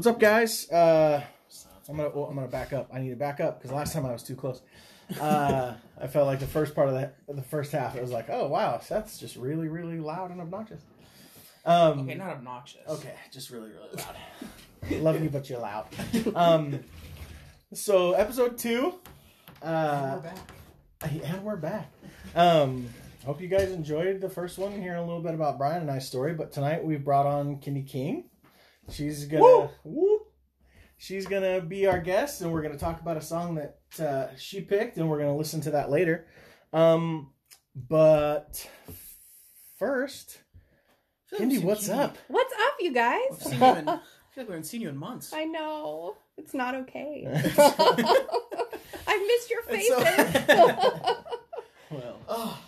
What's up, guys? Uh, I'm gonna well, I'm gonna back up. I need to back up because last time I was too close. Uh, I felt like the first part of the the first half, it was like, oh wow, Seth's just really really loud and obnoxious. Um, Okay, not obnoxious. Okay, just really, really loud. Love you, but you're loud. Um, so episode two, uh, We're back. and we're back. Um, hope you guys enjoyed the first one, hearing a little bit about Brian and I's story. But tonight we've brought on Kindi King. She's gonna, whoop. she's gonna be our guest, and we're gonna talk about a song that uh, she picked, and we're gonna listen to that later. Um, but first, I Kindi, what's seen up? What's up, you guys? We've you in, I feel like we haven't seen you in months. I know it's not okay. I've missed your It's so- faces. Well, Oh,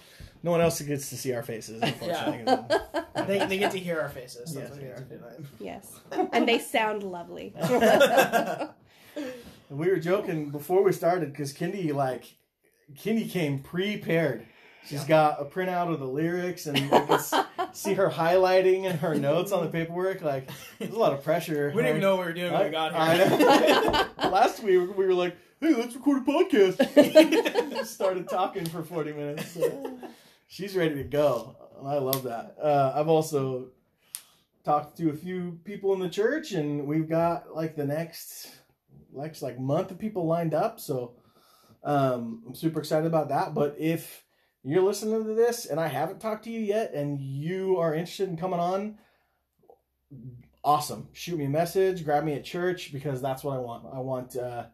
no one else gets to see our faces, unfortunately. they, they get to hear our faces. Yes, That's they what get they yes, and they sound lovely. we were joking before we started because Kindi like Kindi came prepared. She's got a printout of the lyrics, and you can see her highlighting and her notes on the paperwork. Like, there's a lot of pressure. We didn't even know what we were doing when I, we got I here. know. Last week we were like, "Hey, let's record a podcast." Just started talking for 40 minutes. So she's ready to go. I love that. Uh, I've also talked to a few people in the church, and we've got like the next next like month of people lined up. So um, I'm super excited about that. But if you're listening to this and I haven't talked to you yet, and you are interested in coming on, awesome. Shoot me a message, grab me at church because that's what I want. I want, uh,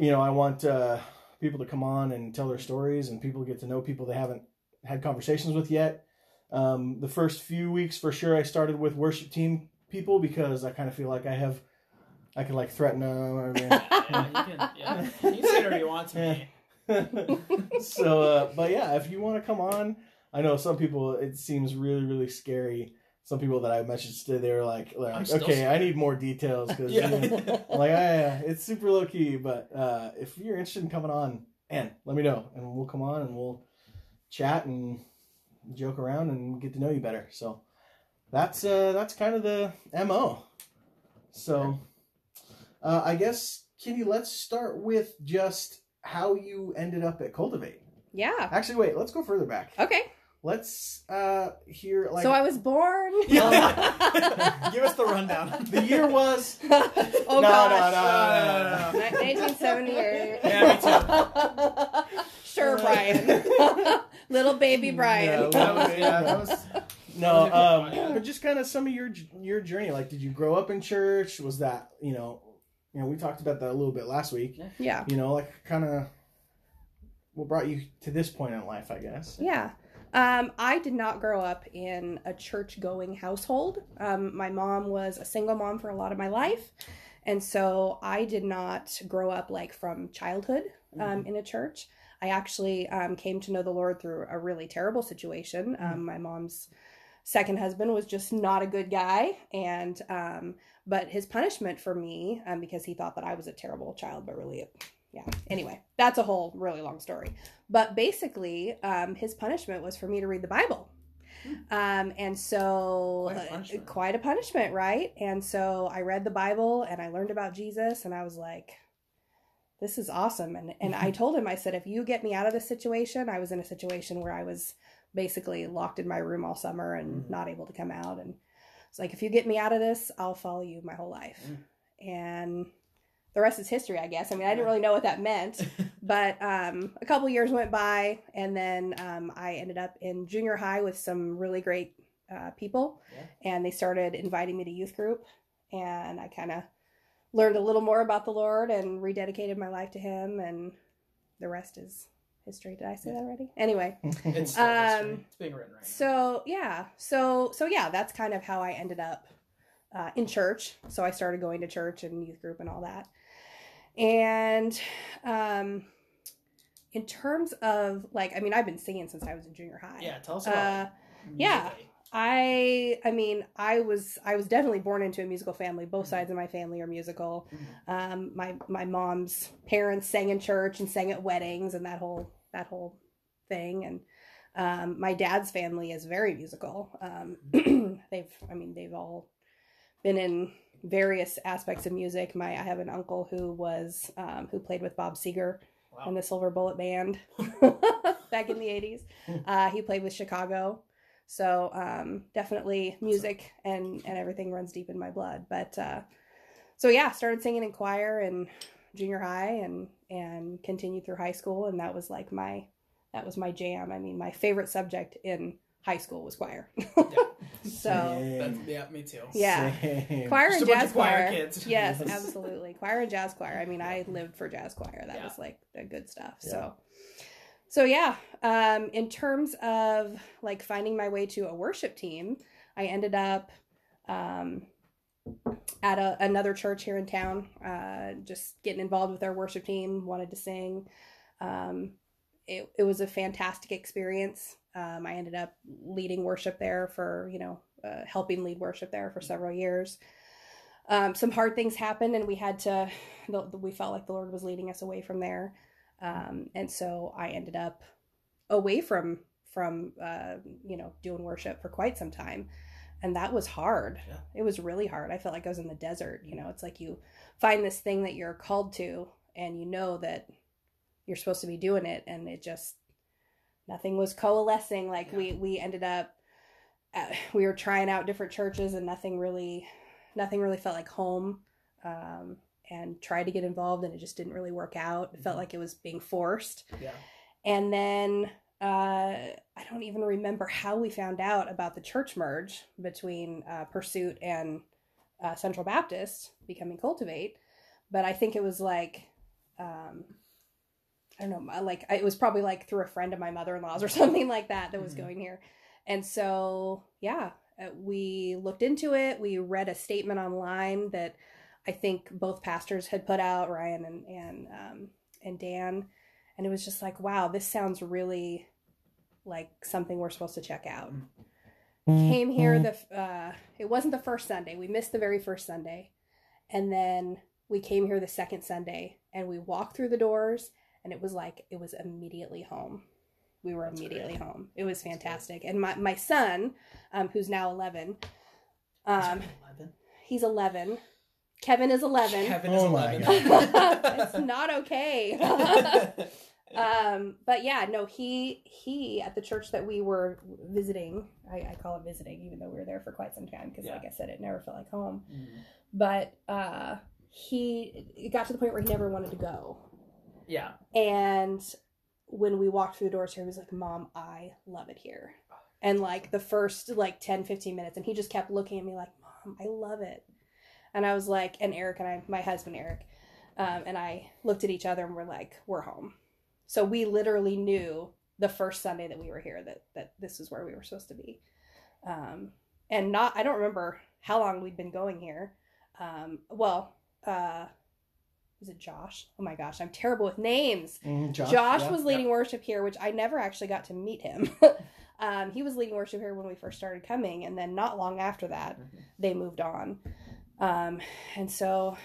you know, I want uh, people to come on and tell their stories, and people get to know people they haven't had conversations with yet. Um, the first few weeks, for sure, I started with worship team people because I kind of feel like I have, I can like threaten them. Or, yeah, you can, yeah. You can say whatever you want to me. so, uh, but yeah, if you want to come on, I know some people it seems really really scary. Some people that I messaged today, they were like, they're like still okay, I need more details because Yeah. I'm like, yeah, it's super low key. But uh, if you're interested in coming on, and let me know, and we'll come on and we'll chat and joke around and get to know you better. So that's uh, that's kind of the mo. So uh, I guess Kitty, let's start with just how you ended up at Cultivate. yeah. Actually, wait, let's go further back. Okay. Let's uh hear like so I was born. Yeah. Give us the rundown. the year was oh no, gosh. no, no, no, no, no. 1978. Yeah, me too. sure, Brian. Little baby Brian. Yeah, That was, yeah, that was. No, That was a um, but just kind of some of your your journey. Like, did you grow up in church? Was that you know, you know, we talked about that a little bit last week. Yeah. You know, like kind of what brought you to this point in life, I guess. Yeah. Um, I did not grow up in a church going household. Um, my mom was a single mom for a lot of my life. And so I did not grow up like from childhood um, in a church. I actually um, came to know the Lord through a really terrible situation. Um, my mom's second husband was just not a good guy. And, um, but his punishment for me, um, because he thought that I was a terrible child, but really, yeah. Anyway, that's a whole really long story. But basically, um, his punishment was for me to read the Bible. Um, and so, Quite a uh, punishment. quite a punishment, right? And so I read the Bible and I learned about Jesus, and I was like, this is awesome. And, and I told him, I said, if you get me out of this situation, I was in a situation where I was basically locked in my room all summer and Mhm. not able to come out. And it's like, if you get me out of this, I'll follow you my whole life. And the rest is history, I guess. I mean, I didn't really know what that meant but um, a couple years went by and then um, i ended up in junior high with some really great uh, people Yeah. and they started inviting me to youth group and i kind of learned a little more about the lord and rededicated my life to him and the rest is history. Did i say that already? Anyway It's, Um, um, it's being written right. so yeah. So so yeah that's kind of how i ended up uh, in church. So i started going to church and youth group and all that and um in terms of like i mean i've been singing since i was in junior high yeah, tell us uh, about. yeah. i i mean i was i was definitely born into a musical family both sides of my family are musical Mhm. um my my mom's parents sang in church and sang at weddings and that whole that whole thing and um my dad's family is very musical um they've i mean they've all been in various aspects of music. My I have an uncle who was um, who played with Bob Seger Wow. in the Silver Bullet Band back in the eighties. Uh, he played with Chicago, so um, definitely music and and everything runs deep in my blood. But uh, so yeah, started singing in choir in junior high and and continued through high school, and that was like my that was my jam. I mean, my favorite subject in high school was choir. So That's, yeah, me too. yeah. Same. choir Just and a bunch jazz of choir choir. kids. Yes, Yes. absolutely. Choir and jazz choir. I mean, I lived for jazz choir. That Yeah. was like the good stuff. Yeah. So so yeah, um in terms of like finding my way to a worship team, I ended up um at a, another church here in town, uh, just getting involved with their worship team, wanted to sing. Um, it, it was a fantastic experience. Um, I ended up leading worship there for, you know, uh, helping lead worship there for several years. Um, some hard things happened, and we had to, the, the- we felt like the Lord was leading us away from there. Um, and so I ended up away from, from, uh, you know, doing worship for quite some time. And that was hard. Yeah. It was really hard. I felt like I was in the desert. You know, it's like you find this thing that you're called to, and you know that you're supposed to be doing it, and it just, nothing was coalescing. Like Yeah. we, we ended up, uh, we were trying out different churches, and nothing really, nothing really felt like home. Um, and tried to get involved, and it just didn't really work out. It felt Mhm. like it was being forced. Yeah. And then uh, I don't even remember how we found out about the church merge between uh, Pursuit and uh, Central Baptist becoming Cultivate. But I think it was like, um, I don't know, like it was probably like through a friend of my mother in law's or something like that that was Mhm. going here. And so, yeah, uh, we looked into it. We read a statement online that I think both pastors had put out, Ryan and and um, and Dan, and it was just like, wow, this sounds really like something we're supposed to check out. Came here the uh, it wasn't the first Sunday. We missed the very first Sunday, and then we came here the second Sunday, and we walked through the doors, and it was like it was immediately home. We were That's immediately great. home. It was fantastic, and my my son, um, who's now eleven, um, he's eleven. Kevin is eleven. Kevin Oh is my 11. it's not okay. um, but yeah, no, he he at the church that we were visiting, I, I call it visiting, even though we were there for quite some time because, Yeah. like I said, it never felt like home. Mhm. But uh, he it got to the point where he never wanted to go, yeah. and when we walked through the doors here, he was like, "Mom, I love it here." And like the first like 10, 15 minutes, and he just kept looking at me like, "Mom, I love it." And I was like, and Eric and I, my husband Eric, um, and I looked at each other and we're like, "We're home." So we literally knew the first Sunday that we were here that that this is where we were supposed to be. Um, and not, I don't remember how long we'd been going here. Um, well, uh, was it Josh? Oh my gosh, I'm terrible with names. Mm, Josh, yeah, was yeah. leading worship here, which I never actually got to meet him. um, he was leading worship here when we first started coming, and then not long after that, Mhm. they moved on. Um, and so,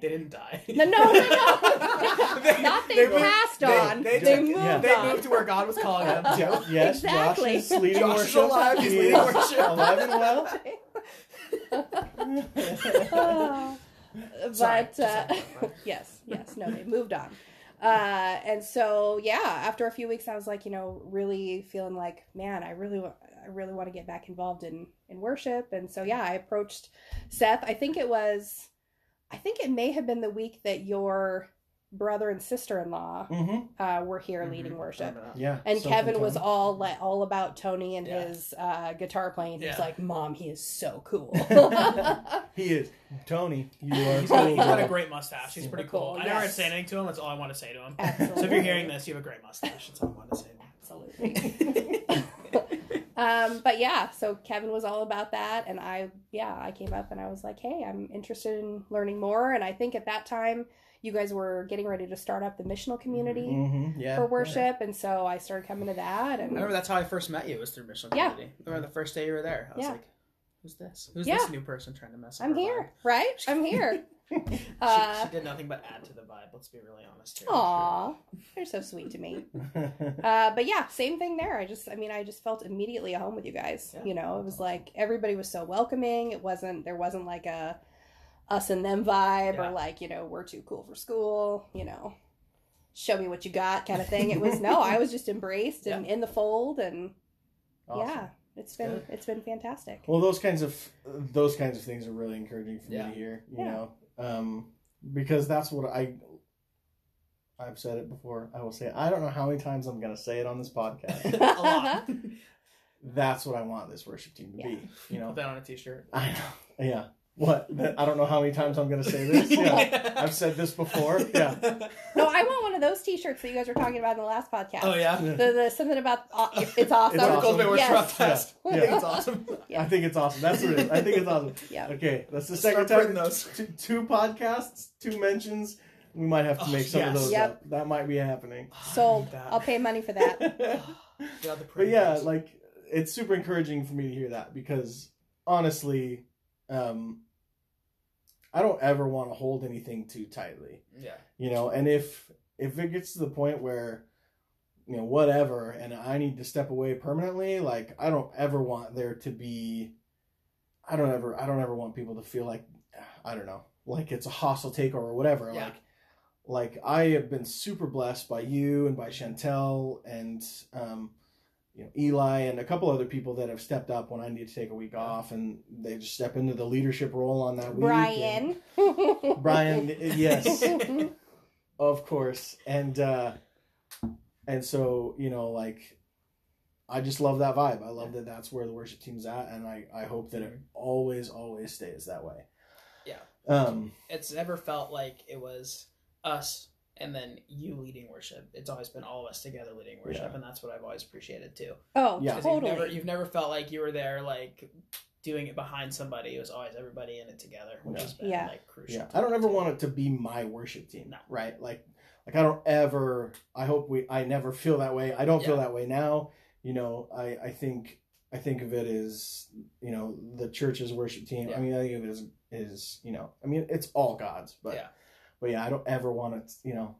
They didn't die. no, no, no, no. not they, moved- passed they- on. They, They, took- moved yeah. they moved to where God was calling them to. Yeah, yes, Exactly. Josh is leading Josh is worship. alive, he's leading worship. Alive and well. Oh. But uh, yes, yes, no, they moved on. Uh, and so yeah, after a few weeks, I was like, you know, really feeling like, man, I really, wa- I really want to get back involved in in worship. And so yeah, I approached Seth. I think it was, I think it may have been the week that your brother and sister in law hmm uh, were here Mhm. leading worship. Yeah. And so Kevin was all like all about Tony and Yeah. his uh, guitar playing. He was Yeah. like, "Mom, he is so cool." He is Tony. You are. He's got, cool, he's got a great mustache. He's pretty cool. cool, I never had to yes. say anything to him. That's all I want to say to him. Absolutely. So if you're hearing this, you have a great mustache. That's all I want to say Absolutely. um, but yeah, so Kevin was all about that, and I, yeah, I came up and I was like, "Hey, I'm interested in learning more." And I think at that time, you guys were getting ready to start up the missional community Mhm, Yeah. for worship, and so I started coming to that. I remember that's how I first met you was through Mission Yeah. Community. I remember the first day you were there. I was Yeah. like, Who's this? Who's this new person trying to mess up? I'm here, right? I'm here. She, Uh, she did nothing but add to the vibe. Let's be really honest here. Aw, you're so sweet to me. Uh, but yeah, same thing there. I just, I mean, I just felt immediately at home with you guys. Yeah, you know, it was like everybody was so welcoming. It wasn't, there wasn't like a us and them vibe Yeah. or like, you know, we're too cool for school, you know, show me what you got kind of thing. It was, no, I was just embraced and in the fold and Awesome. yeah, it's been, Good. it's been fantastic. Well, those kinds of those kinds of things are really encouraging for Yeah. me to hear. You Yeah. know, um, because that's what I. I've said it before. I will say it. I don't know how many times I'm going to say it on this podcast. a lot. that's what I want this worship team to Yeah. be. You know, Put that on a t-shirt. I know. Yeah. What? That- I don't know how many times I'm going to say this. Yeah. I've said this before. Yeah. No, I want one of those t-shirts that you guys were talking about in the last podcast. Oh yeah. The, the something about uh, it's awesome. It's awesome. Cold Bay Yes. Rough Yeah. I think it's awesome. Yeah. I think it's awesome. That's what it is. I think it's awesome. Yeah. Okay, that's the Start second time. those. Two, two podcasts, two mentions. We might have to Oh, make some of those Yep. up. That might be happening. Sold. I'll pay money for that. Yeah, the but yeah, like it's super encouraging for me to hear that because honestly, um, I don't ever want to hold anything too tightly, yeah, you know. And if if it gets to the point where you know whatever, and I need to step away permanently, like I don't ever want there to be. I don't ever. I don't ever want people to feel like I don't know, like it's a hostile takeover or whatever. Yeah. Like like I have been super blessed by you and by Chantel and um, you know Eli and a couple other people that have stepped up when I need to take a week Yeah. off and they just step into the leadership role on that week. Brian. Brian, yes, of course, and uh, and so you know like. I just love that vibe. I love that that's where the worship team's at, and I, I hope that it always, always stays that way. Yeah. Um, it's never felt like it was us and then you leading worship. It's always been all of us together leading worship, Yeah. and that's what I've always appreciated too. oh, yeah, totally. You've never, you've never felt like you were there like doing it behind somebody. It was always everybody in it together, which Yeah. has been Yeah. like crucial. Yeah, I don't ever too. want it to be my worship team. No. Right? Like like I don't ever I hope we I never feel that way. I don't feel that way now. You know, I I think I think of it as, you know, the church's worship team. Yeah. I mean, I think of it as is, you know, I mean, it's all God's, but Yeah. But yeah, I don't ever want it, you know.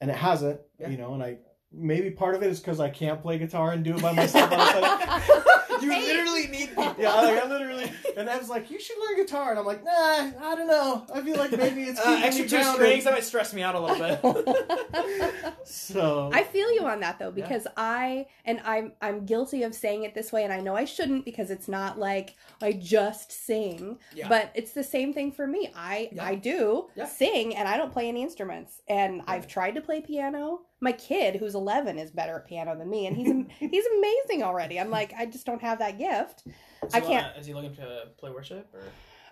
And it hasn't, Yeah. you know, and I maybe part of it is cuz I can't play guitar and do it by myself on a Sunday. You Hey. literally need people. Yeah, like I literally, and I was like, "You should learn guitar," and I'm like, "Nah, I don't know. I feel like maybe it's Uh, extra me two strings that might stress me out a little bit. So I feel you on that though Yeah. because I and I'm I'm guilty of saying it this way and I know I shouldn't because it's not like I just sing Yeah. but it's the same thing for me I Yeah. I do Yeah. sing and I don't play any instruments and I've tried to play piano my kid who's 11 is better at piano than me and he's he's amazing already I'm like I just don't have that gift Is I he can't- wanna- is he looking to play worship or?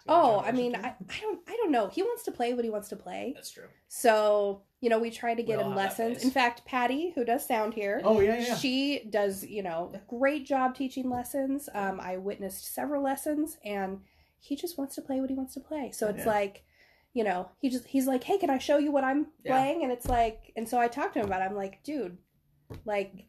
oh I mean I. I don't I don't know he wants to play what he wants to play That's true. so you know we try to get all him have that lessons phase. in fact Patty who does sound here oh yeah, yeah. she does you know great job teaching lessons um, i witnessed several lessons and he just wants to play what he wants to play so it's Yeah. like you know he just he's like hey can i show you what i'm Yeah. playing and it's like and so i talked to him about it i'm like dude like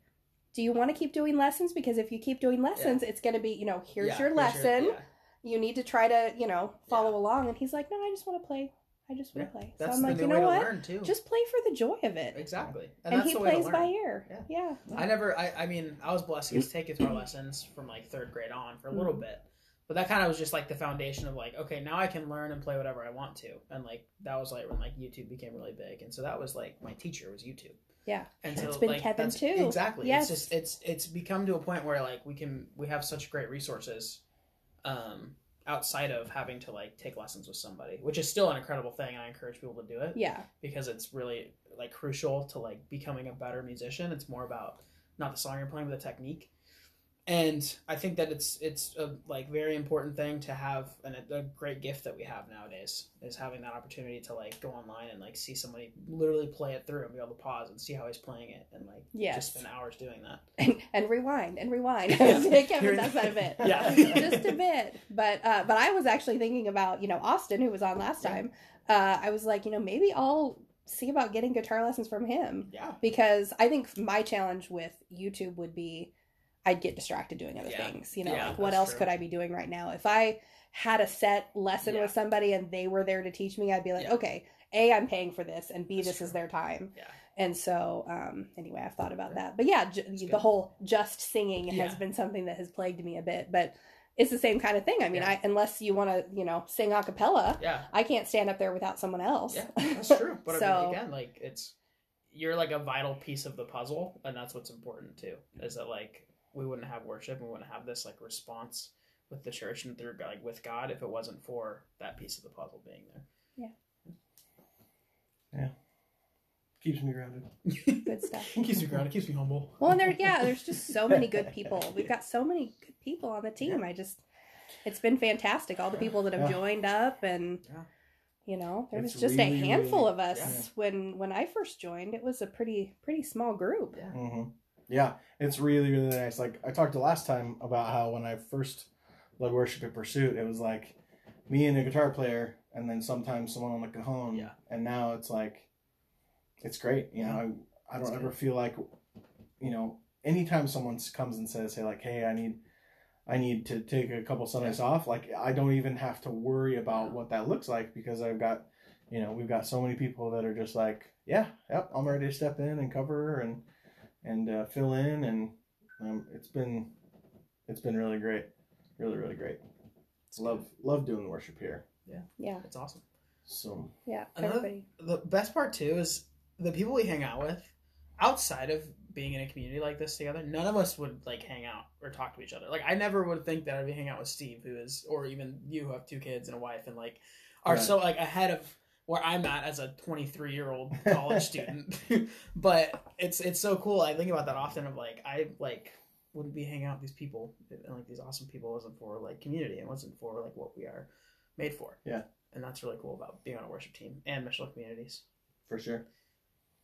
do you want to keep doing lessons because if you keep doing lessons it's going to be you know here's Yeah, your lesson yeah. you need to try to you know follow Yeah. along and he's like no i just want to play i just want to play so That's i'm like you know what learn too. just play for the joy of it exactly, and, that's he the way to plays by ear Yeah. yeah I never. I, I mean, I was blessed to take guitar lessons from like third grade on for a little Mhm. bit, but that kind of was just like the foundation of like, okay, now I can learn and play whatever I want to, and like that was like when like YouTube became really big, and so that was like my teacher was YouTube. Yeah. and so been like, Kevin, too. Exactly. Yes. It's just it's it's become to a point where like we can we have such great resources, um, outside of having to like take lessons with somebody, which is still an incredible thing, and I encourage people to do it yeah because it's really like crucial to like becoming a better musician. It's more about not the song you're playing, but the technique. And I think that it's it's a like very important thing to have, and a, a great gift that we have nowadays is having that opportunity to like go online and like see somebody literally play it through and be able to pause and see how he's playing it and like Yes. just spend hours doing that. and, and rewind and rewind. Yeah. Kevin does that a bit. Yeah. just a bit. But uh, but I was actually thinking about you know Austin who was on last Yeah. time. Uh, I was like you know maybe I'll see about getting guitar lessons from him Yeah, because I think my challenge with YouTube would be I'd get distracted doing other Yeah. things. You know, Yeah, like what else true. could I be doing right now? If I had a set lesson with somebody and they were there to teach me, I'd be like, okay, A, I'm paying for this, and B, That's this is their time. Yeah. And so, um, anyway, I've thought about that. But yeah, j- the good. whole just singing has been something that has plagued me a bit. But it's the same kind of thing. I mean, Yeah. I unless you want to, you know, sing a cappella, Yeah. I can't stand up there without someone else. Yeah, that's true. But I So- mean, again, like it's you're like a vital piece of the puzzle, and that's what's important too. Is that like we wouldn't have worship, and we wouldn't have this like response with the church and through like with God if it wasn't for that piece of the puzzle being there. Yeah. Yeah. Keeps me grounded. Good stuff. Keeps me grounded. Keeps me humble. Well, and there, yeah, there's just so many good people. We've got so many good people on the team. I just, it's been fantastic. All the people that have Yeah. joined up, and Yeah. you know, there was just really, a handful really- of us yeah. when when I first joined. It was a pretty pretty small group. Yeah. Mm-hmm. Yeah, it's really really nice. Like I talked to last time about how when I first led worship at Pursuit, it was like me and a guitar player, and then sometimes someone on the cajon. Yeah. And now it's like, it's great. You know, I, I don't ever feel like, you know, anytime someone comes and says, "Hey, like, hey, I need." I need to take a couple Sundays off. Like I don't even have to worry about Yeah. what that looks like because I've got, you know, we've got so many people that are just like, yeah, yep, I'm ready to step in and cover and and uh, fill in, and um, it's been it's been really great, really really great. It's love love doing worship here. Yeah, yeah, It's awesome. So yeah. Another- Everybody. The best part too is the people we hang out with outside of being in a community like this together none of us would like hang out or talk to each other like i never would think that i'd be hanging out with steve who is or even you who have two kids and a wife and like are Right. so like ahead of where i'm at as a 23 year old college student but it's it's so cool i think about that often of like i like wouldn't be hanging out with these people and like these awesome people wasn't for like community and wasn't for like what we are made for Yeah. and that's really cool about being on a worship team and missional communities for sure,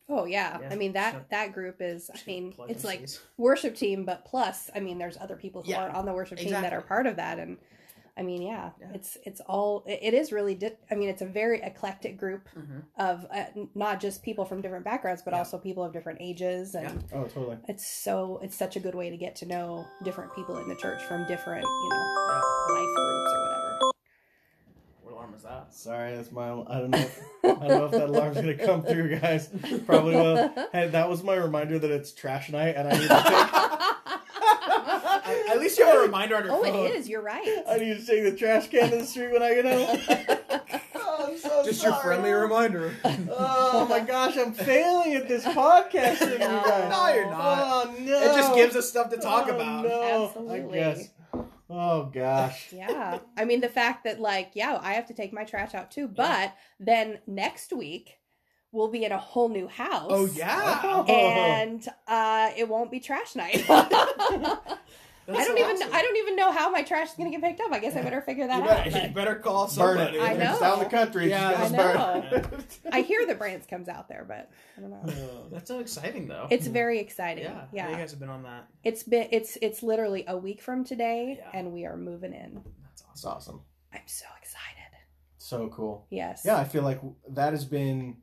Oh yeah. Yeah. I mean that Sure. that group is. I mean, it's like worship team, but plus, I mean, there's other people who Yeah, aren't on the worship team that are part of that, and I mean, yeah, Yeah. it's it's all it it is really. Di- I mean, it's a very eclectic group Mhm. of uh, not just people from different backgrounds, but Yeah. also people of different ages, and oh totally. it's so it's such a good way to get to know different people in the church from different you know Yeah. life groups or whatever. What alarm is that? Sorry, that's my. I don't know. If, I don't know if that alarm's gonna come through, guys. Probably will. Hey, that was my reminder that it's trash night, and I need to take. At least you have a reminder on your oh, phone. it is. You're right. I need to take the trash can to the street when I get home. Oh, so Just your friendly reminder. Oh my gosh, I'm failing at this podcast thing, You guys. no, you're not. Oh no. It just gives us stuff to talk Oh, about. No, Absolutely. I guess. Oh gosh. yeah i mean the fact that like yeah i have to take my trash out too but then next week we'll be in a whole new house Oh yeah. Oh. and uh it won't be trash night i don't so even awesome. i don't even know how my trash is gonna get picked up i guess i better figure that You out better, you better call Burn somebody. it. I know. It's down the country. Yeah, I gotta burn it. i hear the brands comes out there but i don't know oh, That's so exciting though. it's very exciting yeah. yeah, You guys have been on that. it's been it's it's literally a week from today Yeah. and we are moving in That's It's awesome. awesome. i'm so excited So cool. yes Yeah, I feel like that has been,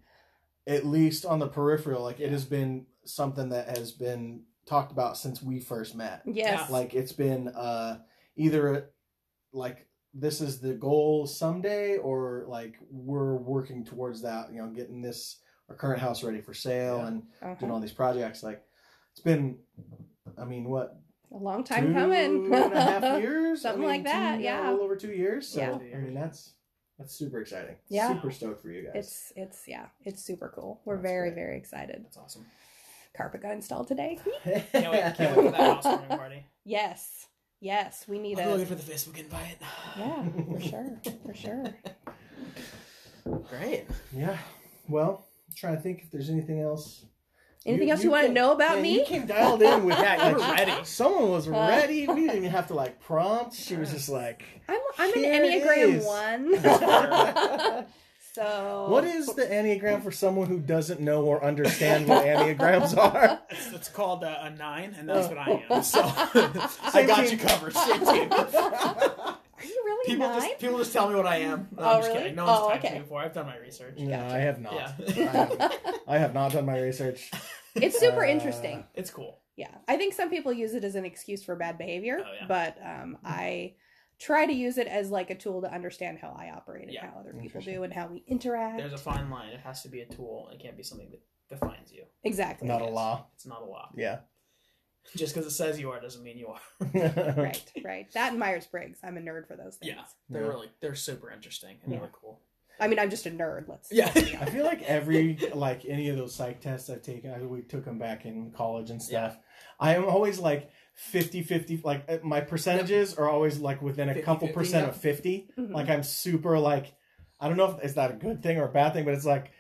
at least on the peripheral, like it has been something that has been talked about since we first met. yes Like it's been uh, either like this is the goal someday, or like we're working towards that. You know, getting this our current house ready for sale Yeah. and Uh-huh. doing all these projects. Like it's been, I mean, what a long time two coming and a half years, Something I mean, like that, two- yeah. a little over two years. So Yeah. I mean, that's that's super exciting. Yeah. super stoked for you guys. It's it's yeah, it's super cool. We're That's very great. very excited. That's awesome. Carpet got installed today. Can't wait, can't wait for that housewarming party. yes, yes, we need I'm a looking for the Facebook invite. yeah for sure for sure. Great. Yeah. Well, I'm trying to think if there's anything else. Anything else you want to came- know about yeah, me? You came dialed in with Yeah, you were like, ready. Someone was Uh. ready. We didn't even have to like prompt. She was just like, I'm I'm an Here it Enneagram is. one. So "What is the enneagram for someone who doesn't know or understand what enneagrams are?" It's, it's called uh, a nine, and that's what I am. So I got team. you covered. Same team. Are you really People nine? just people just tell me what I am. No, Oh, I'm just really? kidding. No one's Oh, typed okay. me before. I've done my research. No, Gotcha. I have not. Yeah. I, have, I have not done my research. it's super Uh, interesting. It's cool. yeah. I think some people use it as an excuse for bad behavior, Oh, yeah. but um, I try to use it as like a tool to understand how I operate and Yeah. how other people do and how we interact. There's a fine line. It has to be a tool. It can't be something that defines you. exactly. Not a law. It's not a law. Yeah. Just because it says you are doesn't mean you are. right, right. That and Myers Briggs. I'm a nerd for those things. Yeah, they're Yeah. really they're super interesting and Yeah. really cool. I mean, I'm just a nerd. Let's. Yeah. let's I feel like every like any of those psych tests I've taken, I, we took them back in college and stuff. I am always like 50 50 like uh, my percentages are always like within a 50, couple 50, percent yeah. of 50. Mhm. Like I'm super like I don't know if is that a good thing or a bad thing, but it's like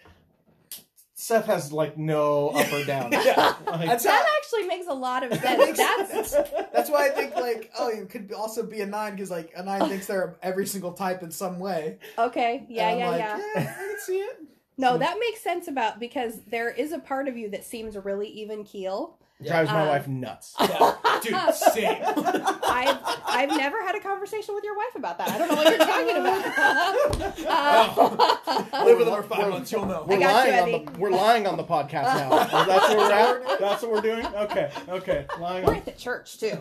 Seth has like no up or down. Yeah. Like- that how- actually makes a lot of sense. makes That's. That's why I think like oh it could also be a nine because like a nine thinks they're every single type in some way. okay. Yeah, And yeah, I'm like, yeah. I can see it. No, that makes sense about because there is a part of you that seems really even keel. Drives my Um, wife nuts. yeah. Dude, same. I've I've never had a conversation with your wife about that. I don't know what you're talking about. Uh, Live with them for five months, you'll know. We're got you, lying on Eddie. the we're lying on the podcast now. That's what we're at. That's what we're doing. Okay, okay, lying We're on. at the church too.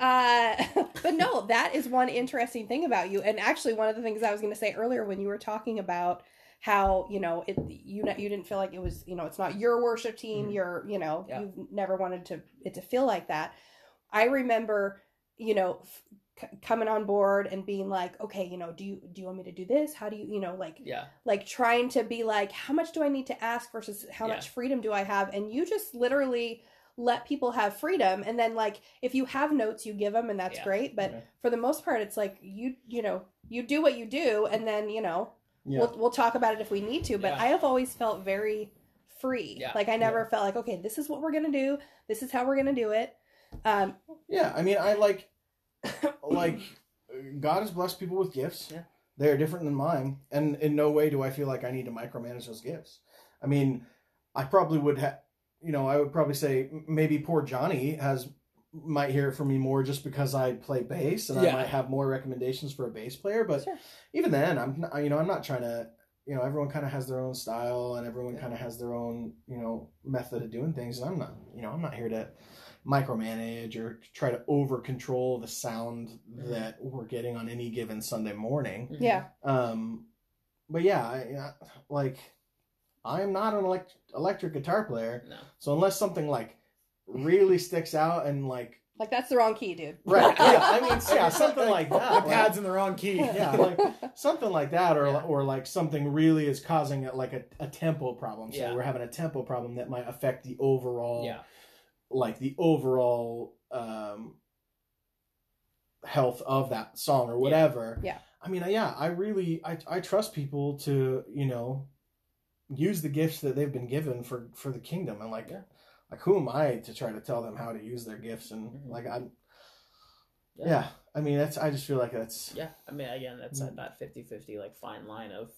uh, but no, that is one interesting thing about you. And actually, one of the things I was going to say earlier when you were talking about how you know it, you know you didn't feel like it was you know it's not your worship team. Mhm. You're you know Yeah. you've never wanted to it to feel like that. I remember you know. F- coming on board and being like okay you know do you do you want me to do this how do you you know like Yeah. like trying to be like how much do i need to ask versus how Yeah. much freedom do i have and you just literally let people have freedom and then like if you have notes you give them and that's Yeah. great but Yeah. for the most part it's like you you know you do what you do and then you know Yeah. we'll, we'll talk about it if we need to but Yeah. i have always felt very free Yeah. like i never felt like okay this is what we're gonna do this is how we're gonna do it um Yeah, I mean, I like, like, God has blessed people with gifts. Yeah. They are different than mine, and in no way do I feel like I need to micromanage those gifts. I mean, I probably would have, you know, I would probably say maybe poor Johnny has might hear it from me more just because I play bass and Yeah. I might have more recommendations for a bass player. But Sure. even then, I'm not, you know, I'm not trying to. You know, everyone kind of has their own style, and everyone Yeah. kind of has their own, you know, method of doing things. And I'm not, you know, I'm not here to micromanage or try to over control the sound Mhm. that we're getting on any given Sunday morning. Mm-hmm. yeah Um, but yeah, I, I, like I am not an elect- electric guitar player, No. so unless something like really sticks out and like like that's the wrong key dude right, yeah, I mean, yeah, something like that. The pad's in the wrong key. yeah, like something like that, or Yeah. or like something really is causing a, like a, a tempo problem. So Yeah. we're having a tempo problem that might affect the overall Yeah. like the overall um health of that song or whatever. Yeah. I mean, yeah, I really I I trust people to, you know, use the gifts that they've been given for for the kingdom and like Yeah. Like who am I to try to tell them how to use their gifts and Mhm. like I Yeah. yeah. I mean, that's I just feel like that's Yeah, I mean, again, that's Mm. at that 50-50, like fine line of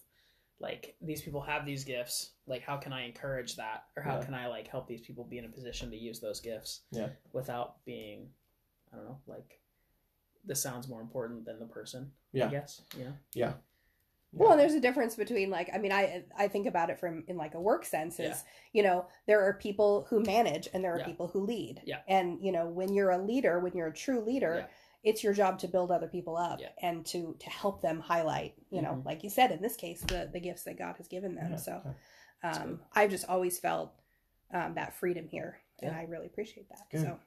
like these people have these gifts. Like, how can I encourage that, or how Yeah. can I like help these people be in a position to use those gifts? Yeah. without being, I don't know, like the sound's more important than the person. Yeah. I guess yeah yeah. Well, and there's a difference between like I mean I I think about it from in like a work sense is Yeah. you know there are people who manage and there are Yeah. people who lead. Yeah. And you know when you're a leader, when you're a true leader, it's your job to build other people up and to to help them highlight, you know, Mhm. like you said in this case the the gifts that God has given them. So um I've just always felt um that freedom here and I really appreciate that. Good. So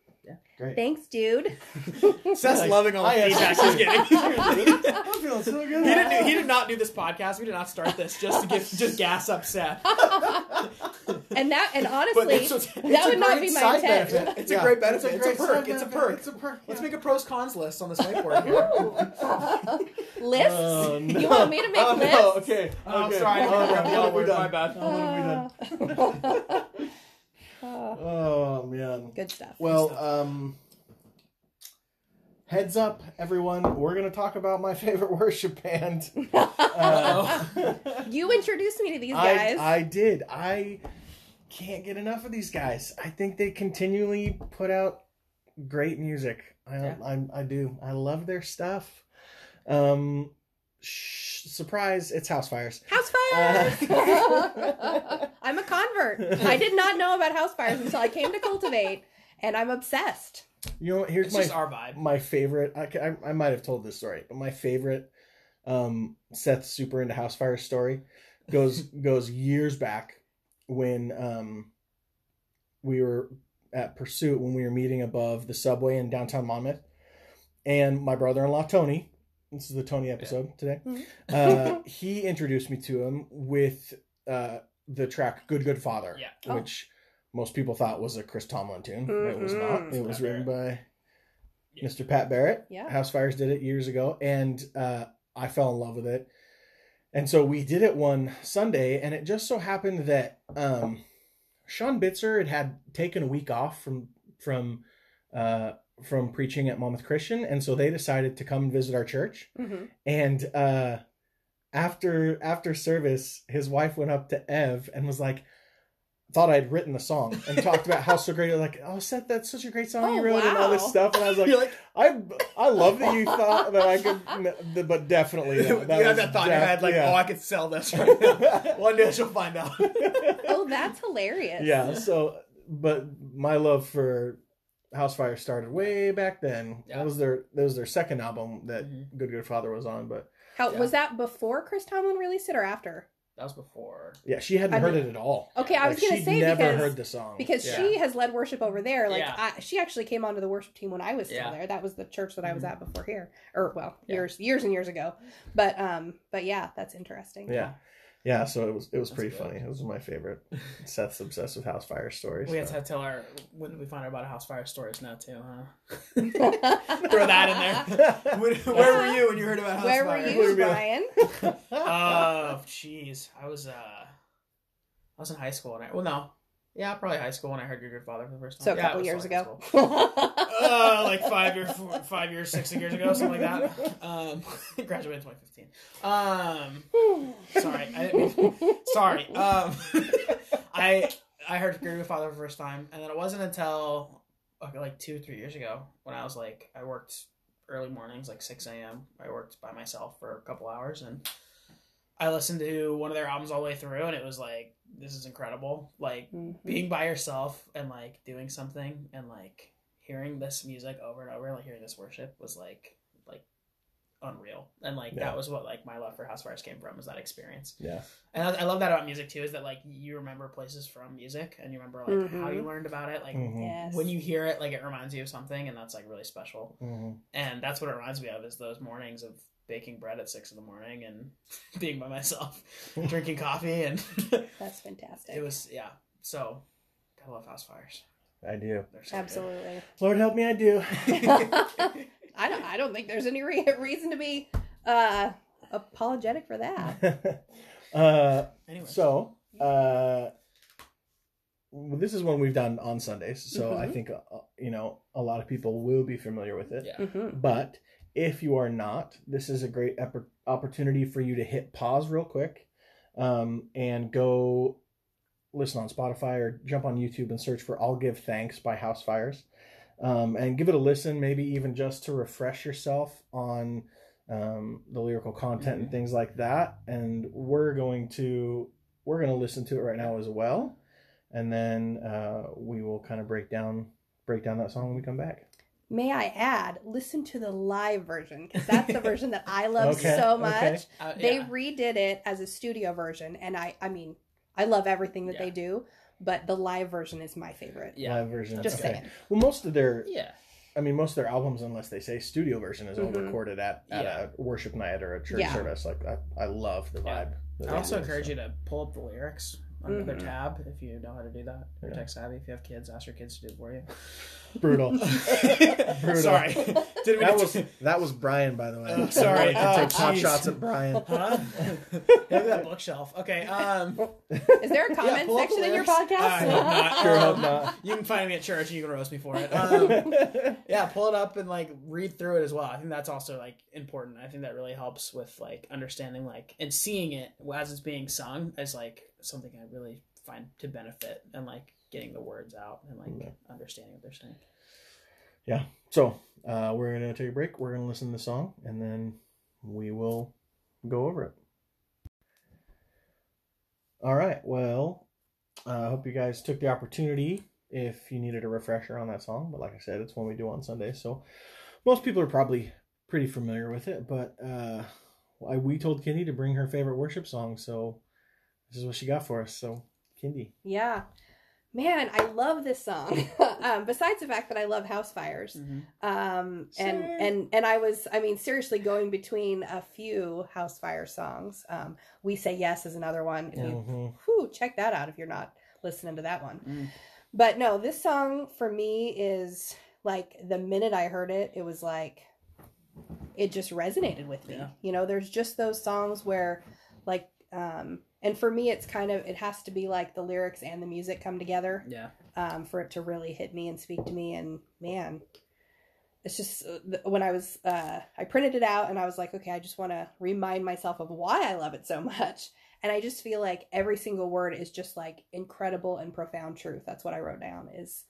Great. thanks, dude. Seth's Like, loving all the I feedback he's getting. I'm feeling so good. He didn't. Do, he did not do this podcast. We did not start this just to get just gas up Seth. and that and honestly this was- that would not be my intent. benefit. It's a great benefit. It's a great perk. It's a perk. It's a perk. Let's make a pros cons list on this whiteboard here. lists? Oh, no. You want me to make oh, lists? No. Okay. Oh, I'm okay. sorry, oh, I Oh, didn't no. grab the What L have we word, done? my bad. Oh, ah. Oh, what have we done? Oh man. good stuff. Well, um, heads up, everyone. We're gonna talk about my favorite worship band. Uh, you introduced me to these I, guys. I did. I can't get enough of these guys. I think they continually put out great music. I, Yeah. I, I do. I love their stuff. Um, sh- surprise! It's House Fires. House fires. I'm a convert. I did not know about house fires until I came to Cultivate, and I'm obsessed. You know, here's It's my just our vibe. my favorite. I, I, I might have told this story, but my favorite um, Seth super into house fire story goes goes years back when um, we were at Pursuit when we were meeting above the subway in downtown Monmouth, and my brother in law Tony. This is the Tony episode today. Mhm. Uh, he introduced me to him with uh, the track "Good Good Father," Yeah. Oh. which most people thought was a Chris Tomlin tune. It was not. Mhm. It was Pat written by Yeah. Mr. Pat Barrett. Yeah. House Fires did it years ago, and uh, I fell in love with it. And so we did it one Sunday, and it just so happened that um, Sean Bitzer had, had taken a week off from from uh, from preaching at Monmouth Christian, and so they decided to come and visit our church. Mhm. And uh, after after service, his wife went up to Ev and was like, "Thought I'd written the song," and talked about how so great. Like, oh, Seth, that's such a great song you Oh, wrote, and all this stuff. And I was like, You're like, I I love that you thought that I could, but definitely that, you had that thought in your def- head, like, yeah. oh, I could sell this right now. One day she'll find out. Oh, that's hilarious. yeah. So, but my love for House Fire started way back then. Yeah. That was their that was their second album that Mhm. Good Good Father was on. But How Yeah. was that before Chris Tomlin released it or after? That was before. yeah, she hadn't I heard mean- it at all. Okay, I was gonna she'd say never because heard the song because Yeah. she has led worship over there. Like Yeah. I, she actually came onto the worship team when I was still Yeah. there. That was the church that I was Mhm. at before here, or well, Yeah. years years and years ago. But um, but yeah, that's interesting. Yeah. Yeah, so it was it was That's pretty good. funny. It was my favorite. Seth's obsessed with House Fire stories. We have to tell our when we find out about house fire stories now too, huh? Throw Throw that in there. When- where were you when you heard about House Where Fire? you, Where were you, Brian? Oh, jeez, I was uh, I was in high school and I well no, yeah, probably high school when I heard your good father for the first time. So a Yeah, couple years ago. uh, like five years, five years, six years ago, something like that. Um, graduated in 2015. Um, sorry, I didn't mean, sorry. Um, I I heard Great Good Father for the first time, and then it wasn't until okay, like two, three years ago when I was like, I worked early mornings, like six a.m. I worked by myself for a couple hours, and I listened to one of their albums all the way through, and it was like, this is incredible. Like Mhm. being by yourself and like doing something and like hearing this music over and over, like hearing this worship was like like unreal. And like Yeah. that was what like my love for House Fires came from was that experience. yeah. And I, I love that about music too is that like you remember places from music and you remember like how Mhm. you learned about it. Like Mhm. Yes. when you hear it, like it reminds you of something, and that's like really special. Mhm. And that's what it reminds me of is those mornings of baking bread at six in the morning and being by myself, drinking coffee, and That's fantastic. it was yeah. So I love house fires. I do. They're so good. Absolutely. Lord help me, I do. I don't. I don't think there's any re- reason to be uh, apologetic for that. uh, Anyway, so, uh, well, this is one we've done on Sundays, so I Mhm. think uh, you know a lot of people will be familiar with it. yeah, hmm But if you are not, this is a great ep- opportunity for you to hit pause real quick um, and go listen on Spotify or jump on YouTube and search for I'll Give Thanks by House Fires. Um, and give it a listen, maybe even just to refresh yourself on um, the lyrical content and Mhm. things like that. And we're going to we're going to listen to it right now as well, and then uh, we will kind of break down break down that song when we come back. May I add, listen to the live version because that's the version that I love Okay, so okay. much. uh, They yeah. redid it as a studio version, and I, I mean, I love everything that Yeah. they do, but the live version is my favorite. yeah, Live version. Just okay. saying. Well, most of their yeah, I mean, most of their albums, unless they say studio version, is all Mhm. recorded at, at Yeah. a worship night or a church Yeah. service. Like I, I love the vibe. that I also do, encourage so. you to pull up the lyrics under their Mhm. tab if you know how to do that. Or Yeah. tech savvy. If you have kids, ask your kids to do it for you. brutal. Brutal. Sorry, didn't That to- was that was Brian, by the way. Oh, sorry. I like to take Oh, pot shots at Brian. Huh? Look at that bookshelf. Okay. Um, Is there a comment pull up the section in your podcast? I hope not. Sure Um, hope not. You can find me at church and you can roast me for it. Um, yeah, pull it up and like read through it as well. I think that's also like important. I think that really helps with like understanding like and seeing it as it's being sung as like something I really find to benefit and like getting the words out and like Yeah. understanding what they're saying. Yeah. So uh, we're gonna take a break. We're gonna listen to the song, and then we will go over it. All right. Well, uh, I hope you guys took the opportunity if you needed a refresher on that song. But like I said, it's one we do on Sunday, so most people are probably pretty familiar with it. But uh, I, we told Kindi to bring her favorite worship song, so this is what she got for us. So, Kindi. Yeah. Man, I love this song. um, besides the fact that I love house fires, Mhm. um, and Same. and and I was, I mean, seriously going between a few house fire songs. Um, we say yes is another one. If you, whew, check that out if you're not listening to that one. Mm. But no, this song for me is like the minute I heard it, it was like it just resonated with me. Yeah. You know, there's just those songs where like um and for me it's kind of it has to be like the lyrics and the music come together Yeah. um for it to really hit me and speak to me. And man it's just uh, when I was uh I printed it out and I was like okay I just want to remind myself of why I love it so much. And I just feel like every single word is just like incredible and profound truth. That's what I wrote down is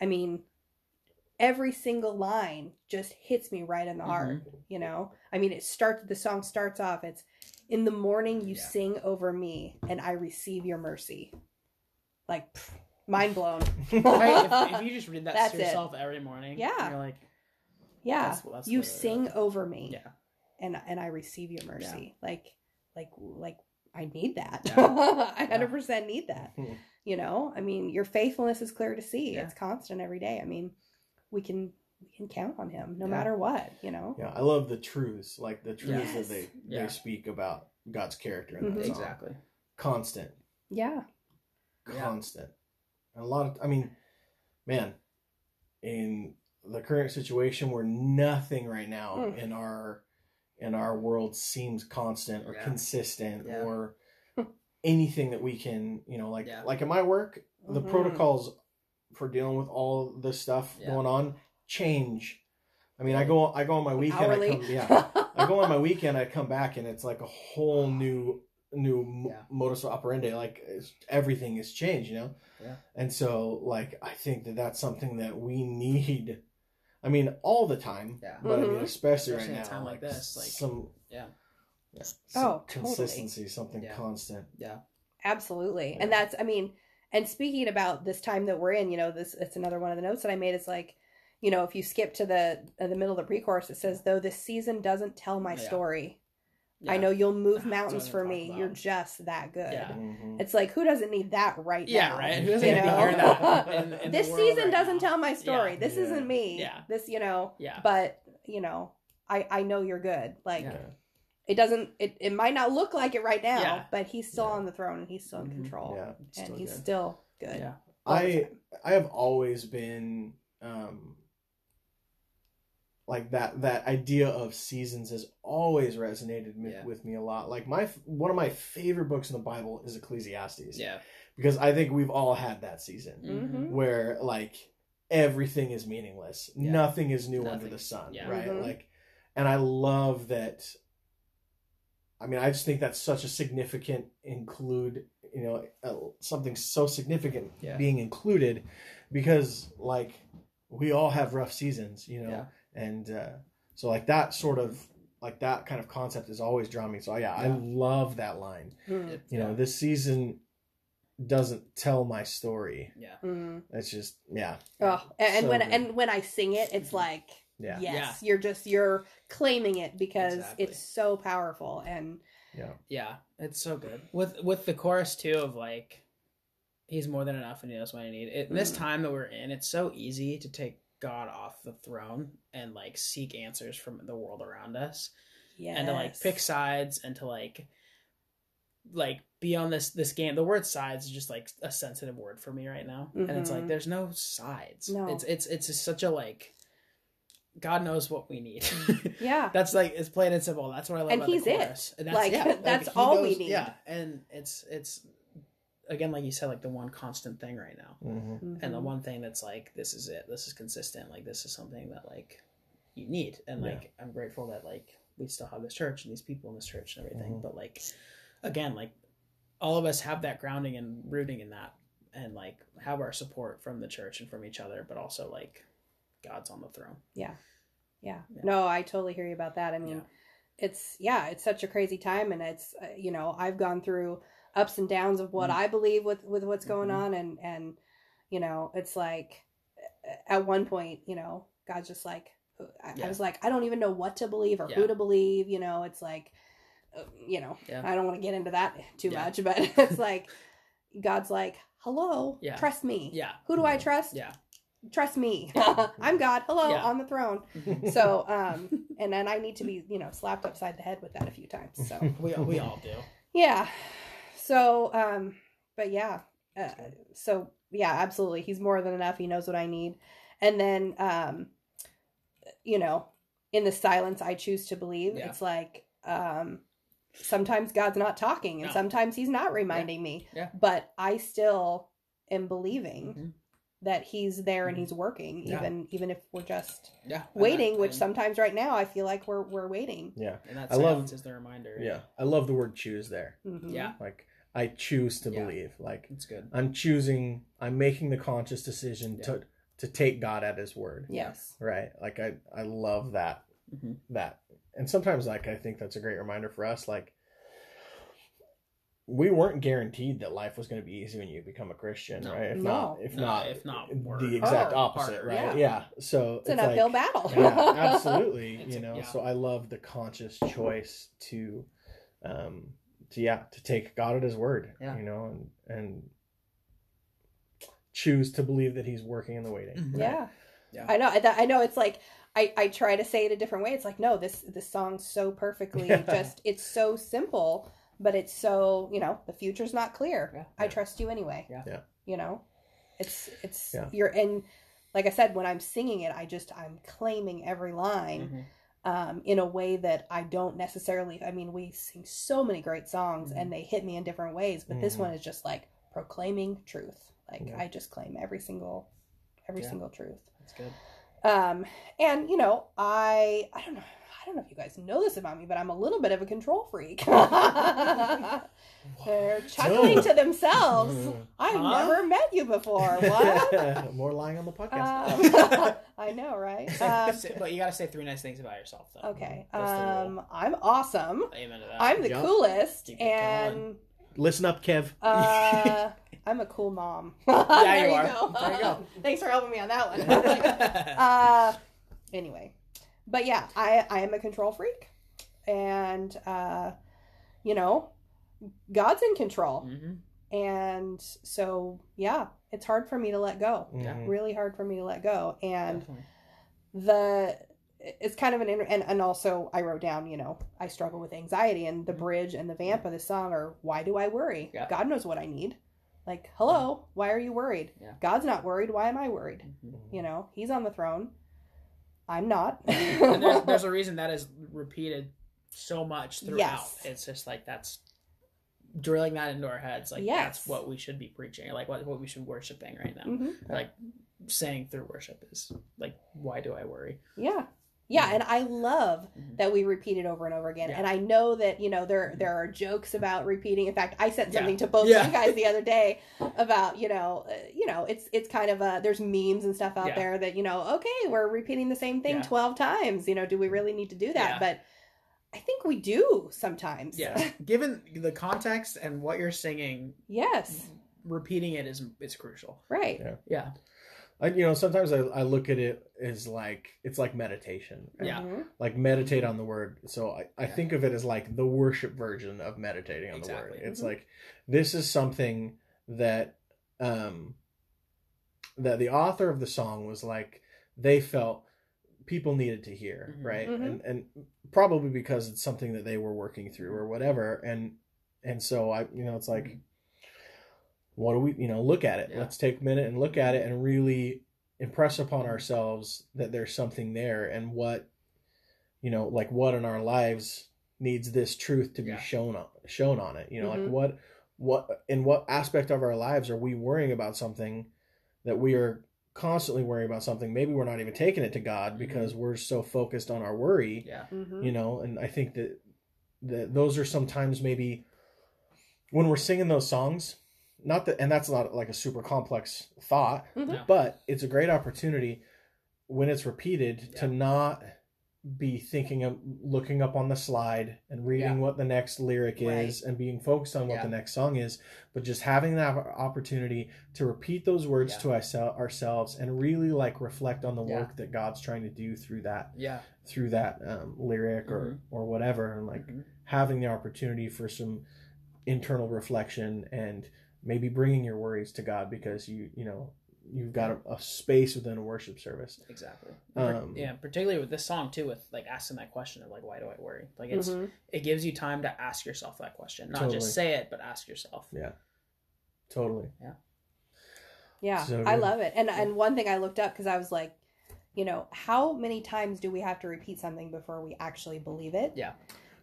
I mean every single line just hits me right in the heart you know? I mean it starts the song starts off it's in the morning you Yeah. sing over me and I receive your mercy like pff, mind blown Right, if, if you just read that That's to it. yourself every morning, Yeah. you're like, Yeah, That's- that's you sing over me, yeah, and and I receive your mercy. Like, like, like I need that. Yeah. I hundred percent need that. You know, I mean, your faithfulness is clear to see. Yeah. It's constant every day. I mean, we can we can count on Him no Yeah. matter what. You know. Yeah, I love the truths, like the truths Yes. that they Yeah. they speak about God's character in that Mhm. song. exactly. Constant, Yeah. Yeah. constant. And a lot of, I mean, man, in the current situation where nothing right now Mm. in our in our world seems constant or Yeah. consistent Yeah. or anything that we can, you know, like Yeah. like in my work, the Mhm. protocols for dealing with all this stuff Yeah. going on change. I mean, I go I go on my weekend. I come, yeah, I go on my weekend. I come back and it's like a whole new new m- Yeah. modus operandi. Like it's, everything has changed, you know. Yeah. And so, like, I think that that's something that we need. I mean, all the time. Yeah. But I mean, especially, Especially right in a now, time like this, like- some. Yeah. Yeah. Oh, some totally. consistency, something Yeah. constant. Yeah. Absolutely. And that's I mean, and speaking about this time that we're in, you know, this it's another one of the notes that I made. It's like, you know, if you skip to the uh, the middle of the pre-chorus, it says, "Though this season doesn't tell my Yeah. story, Yeah. I know you'll move mountains for me. talk You're just that good." Yeah. Mhm. It's like who doesn't need that right Yeah, now? right. Who doesn't You need know? hear that? In, in this season right doesn't now? tell my story. Yeah. This Yeah. isn't me. Yeah. This, you know, Yeah. but you know, I I know you're good. Like Yeah. Yeah. it doesn't it, it might not look like it right now, Yeah. but he's still Yeah. on the throne and he's still in Mhm. control. Yeah. It's And he's good. still good. Yeah. I. I have always been um like that that idea of seasons has always resonated with, Yeah. with me a lot. Like my one of my favorite books in the Bible is Ecclesiastes. Yeah. Because I think we've all had that season Mhm. where like everything is meaningless. Yeah. Nothing is new under the sun, Yeah. right? Mhm. Like and I love that I mean, I just think that's such a significant include, you know, uh, something so significant Yeah. being included because like we all have rough seasons, you know. Yeah. And uh so like that sort of like that kind of concept has always drawn me. So yeah, I love that line. Mm. It- You know, this season doesn't tell my story. Yeah. Mm. It's just yeah. Oh, and, and So when good. and when I sing it, it's like Yeah. yes, you're just you're claiming it because Exactly. it's so powerful and Yeah. Yeah, it's so good with with the chorus too of like, he's more than enough and he knows what I need. It, in this Mm. time that we're in, it's so easy to take God off the throne and like seek answers from the world around us, yes. and to like pick sides and to like, like be on this this game. The word sides is just like a sensitive word for me right now, and it's like Mhm. there's no sides. No. It's it's it's just such a like. God knows what we need. Yeah. that's like it's plain and simple. That's what I love And about he's the it. chorus. And Like, yeah, that's all we need. Yeah, and it's it's again like you said, like the one constant thing right now, hmm and the one thing that's like this is it. This is consistent. Like this is something that like you need, and Yeah. like I'm grateful that like we still have this church and these people in this church and everything. Mhm. But like again, like all of us have that grounding and rooting in that, and like have our support from the church and from each other, but also like God's on the throne. yeah. Yeah. No, I totally hear you about that. I mean, Yeah. it's yeah, it's such a crazy time, and it's uh, you know I've gone through ups and downs of what Mhm. I believe with with what's going Mhm. on, and and You know, it's like at one point, you know, God's just like, I, Yeah. I was like, I don't even know what to believe or Yeah. who to believe. You know, it's like, uh, you know, Yeah. I don't want to get into that too much, but it's like, God's like, hello, Yeah. trust me. Yeah. Who do I trust? Yeah. Trust me. I'm God. Hello, on the throne. So, um, and then I need to be, you know, slapped upside the head with that a few times. So, We, we all do. yeah. So, um, but yeah. Uh, so yeah, absolutely. He's more than enough. He knows what I need. And then, um, you know, in the silence, I choose to believe. Yeah. It's like, um, sometimes God's not talking and No. sometimes he's not reminding me, Yeah. but I still am believing Mhm. that he's there and Mhm. he's working, Yeah. even, even if we're just Yeah. waiting, which and, sometimes right now I feel like we're, we're waiting. Yeah, and that I love- silence is the reminder. yeah. I love the word choose there. Mhm. Yeah. Like I choose to Yeah. believe. Like It's good. I'm choosing. I'm making the conscious decision Yeah. to to take God at His word. Yes. Right. Like I I love that Mhm. that. And sometimes like I think that's a great reminder for us. Like we weren't guaranteed that life was going to be easy when you become a Christian, No. right? If No. not, if No, not, if not the exact Oh, opposite, harder, right? yeah. Yeah. So It's an uphill like, battle. yeah, absolutely. It's- you know, yeah. so I love the conscious choice to, um, to yeah, to take God at His word. Yeah. You know, and and choose to believe that He's working in the waiting. Mhm. right? Yeah. Yeah. I know. I, I know. It's like I, I try to say it a different way. It's like no, this this song's so perfectly Yeah. just. It's so simple, but it's so you know the future's not clear. Yeah. I Yeah. trust you anyway. Yeah. Yeah. You know, it's it's Yeah. you're and like I said when I'm singing it, I just I'm claiming every line. Mhm. Um, in a way that I don't necessarily. I mean, we sing so many great songs Mhm. and they hit me in different ways, but this Mhm. one is just like proclaiming truth. Like Yeah. I just claim every single, every Yeah. single truth. That's good. Um, and you know, I I don't know. I don't know if you guys know this about me, but I'm a little bit of a control freak. They're chuckling to themselves. I've Huh? never met you before. What? More lying on the podcast. Um, I know, right? Um, but you got to say three nice things about yourself, though. Okay. That's the rule. Um, I'm awesome. Amen to that. I'm the Yeah. coolest, Keep it and Listen up, Kev. uh, I'm a cool mom. Yeah, there you you are. go. There you go. Thanks for helping me on that one. uh, anyway, but yeah, I I am a control freak, and uh, you know, God's in control, Mhm. and so yeah, it's hard for me to let go. Yeah. Mhm. Really hard for me to let go, and Definitely. the it's kind of an inter- and and also I wrote down you know I struggle with anxiety and the Mhm. bridge and the vamp of the song are why do I worry? Yeah. God knows what I need. Like hello, why are you worried? Yeah. God's not worried. Why am I worried? Mhm. You know He's on the throne. I'm not. there's, there's a reason that is repeated so much throughout. Yes. It's just like that's drilling that into our heads. Like Yes. that's what we should be preaching, like what what we should be worshiping right now. Mhm. Like saying through worship is like, why do I worry? Yeah. Yeah, and I love Mhm. that we repeat it over and over again. Yeah. And I know that, you know, there there are jokes about repeating. In fact, I sent Yeah. something to both Yeah. of you guys the other day about, you know, uh, you know, it's it's kind of a there's memes and stuff out Yeah. there that, you know, okay, we're repeating the same thing Yeah. 12 times. You know, do we really need to do that? Yeah. But I think we do sometimes. Yeah. Given the context and what you're singing, yes. repeating it is is crucial. Right. Yeah. Yeah. I, you know, sometimes I, I look at it as like it's like meditation. right? Yeah. Mhm. Like meditate on the word. So I, I Yeah. think of it as like the worship version of meditating on Exactly. the word. It's Mhm. like this is something that um that the author of the song was like they felt people needed to hear, Mhm. right? Mhm. And and probably because it's something that they were working through or whatever. And and so I you know, it's like Mhm. What do we you know look at it Yeah. let's take a minute and look at it and really impress upon ourselves that there's something there and what you know like what in our lives needs this truth to be Yeah. shown on shown on it you know Mhm. like what what in what aspect of our lives are we worrying about something that we are constantly worrying about something maybe we're not even taking it to god because we're so focused on our worry Yeah. Mhm. you know and i think that that those are sometimes maybe when we're singing those songs not that and that's not like a super complex thought Mhm. No. but it's a great opportunity when it's repeated to not be thinking of looking up on the slide and reading Yeah. what the next lyric is and being focused on what Yeah. the next song is, but just having that opportunity to repeat those words Yeah. to ourse- ourselves and really like reflect on the Yeah. work that God's trying to do through that Yeah. through that um, lyric or or whatever and like Mhm. having the opportunity for some internal reflection and maybe bringing your worries to God because you you know you've got a, a space within a worship service. Exactly. Um, yeah, particularly with this song too, with like asking that question of like, why do I worry? Like it's Mhm. it gives you time to ask yourself that question, not Totally. just say it, but ask yourself. Yeah. Totally. Yeah, So I love it. And and one thing I looked up because I was like, you know, how many times do we have to repeat something before we actually believe it? Yeah.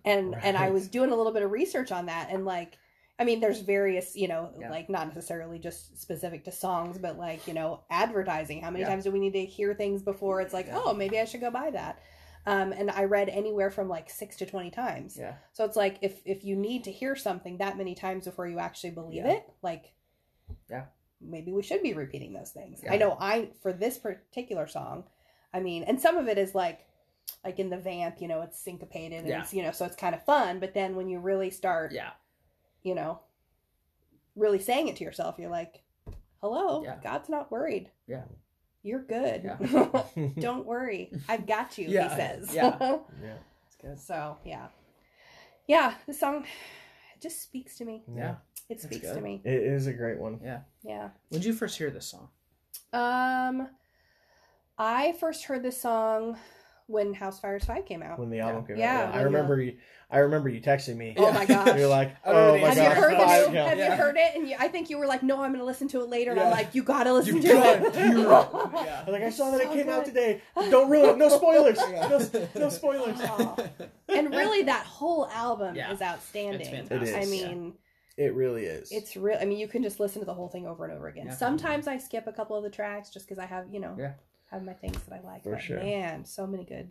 And and I was doing a little bit of research on that and like I mean there's various, you know, Yeah. like not necessarily just specific to songs, but like, you know, advertising. How many Yeah. times do we need to hear things before it's like, Yeah. "Oh, maybe I should go buy that." Um, and I read anywhere from like six to twenty times. Yeah. So it's like if if you need to hear something that many times before you actually believe it, like Yeah. maybe we should be repeating those things. I know I for this particular song, I mean, and some of it is like like in the vamp, you know, it's syncopated and it's, you know, so it's kind of fun, but then when you really start, Yeah. You know, really saying it to yourself, you're like, "Hello, Yeah. God's not worried. Yeah. You're good. Yeah. Don't worry. I've got you," Yeah. he says. Yeah. yeah. It's good. So yeah, yeah. The song just speaks to me. Yeah. It speaks to me. It is a great one. Yeah. Yeah. When did you first hear this song? Um, I first heard this song when Housefires Five came out. When the album came Yeah, out. Yeah. I when remember you I remember you texting me. Oh my gosh. You're like, I don't oh the my have answer. you heard the five new, count." Have you heard it? And you, I think you were like, "No, I'm going to listen to it later." And I'm like, "You got to listen You to got it." to. Yeah. I'm like, I saw that So it came out today. Don't ruin it. No spoilers. No, no spoilers. Aw. and really, that whole album Yeah. is outstanding. It's fantastic. It I is. mean, It really is. it's real. I mean, you can just listen to the whole thing over and over again. Yeah. Sometimes I skip a couple of the tracks just because I have, you know, Yeah. Have my things that I like. For but sure. man, so many good,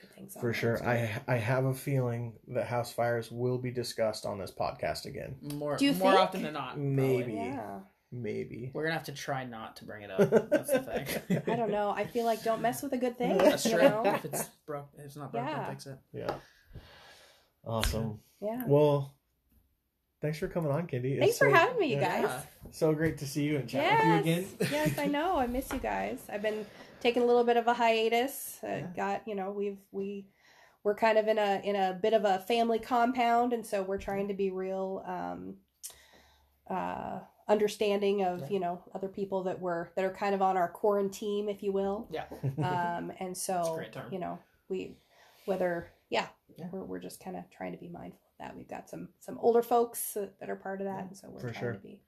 good things. For there. sure. I I have a feeling that Housefires will be discussed on this podcast again. More Do you more think? often than not. Maybe. Yeah. Maybe. We're gonna have to try not to bring it up. That's the thing. I don't know. I feel like don't mess with a good thing. That's you know? If it's broke, if it's not broke, Yeah. fix it. Yeah. Awesome. Yeah. Well, thanks for coming on, Kindi. It's Thanks for so- having me, you yeah, guys. So great to see you and chat Yes. with you again. yes, I know. I miss you guys. I've been taking a little bit of a hiatus. Uh, Yeah. Got you know we've we we're kind of in a in a bit of a family compound, and so we're trying to be real um, uh, understanding of Yeah. you know other people that were that are kind of on our quarantine, if you will. Yeah. Um, and That's a so great term. you know we whether yeah, Yeah. we're we're just kind of trying to be mindful of that. We've got some some older folks that are part of that, and so we're For trying sure. to be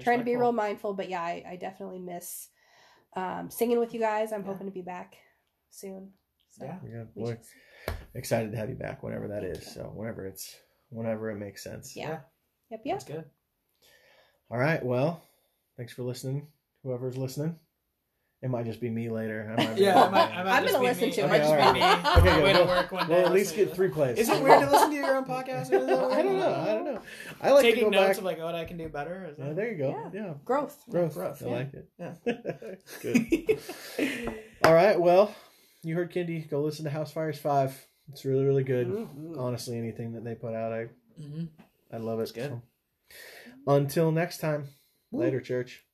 trying to be real mindful but yeah i, I definitely miss um, singing with you guys i'm Yeah. hoping to be back soon so Yeah. Yeah, we boy, should excited to have you back whenever that Thank is. you. So whenever it's whenever it makes sense. Yeah. Yeah. yep yep That's good. All right. Well, thanks for listening. Whoever's listening, it might just be me later. I might be- Yeah, I might, I might I'm just gonna be listen me. to it. it. might just be me. Okay, my way good. to work one day. We'll at least get three plays. Is it weird to listen to your own podcast? Or is that I don't know. I don't know. I like Taking to go notes back. of like what I can do better. Is yeah, that... there you go. Yeah. Yeah. growth Growth. Growth, I yeah. like it. Yeah. Good. All right. Well, you heard Kindi. Go listen to Housefires Five. It's really, really good. Mhm. Honestly, anything that they put out, I Mhm. I love it. It's good. So, until next time. Later, church.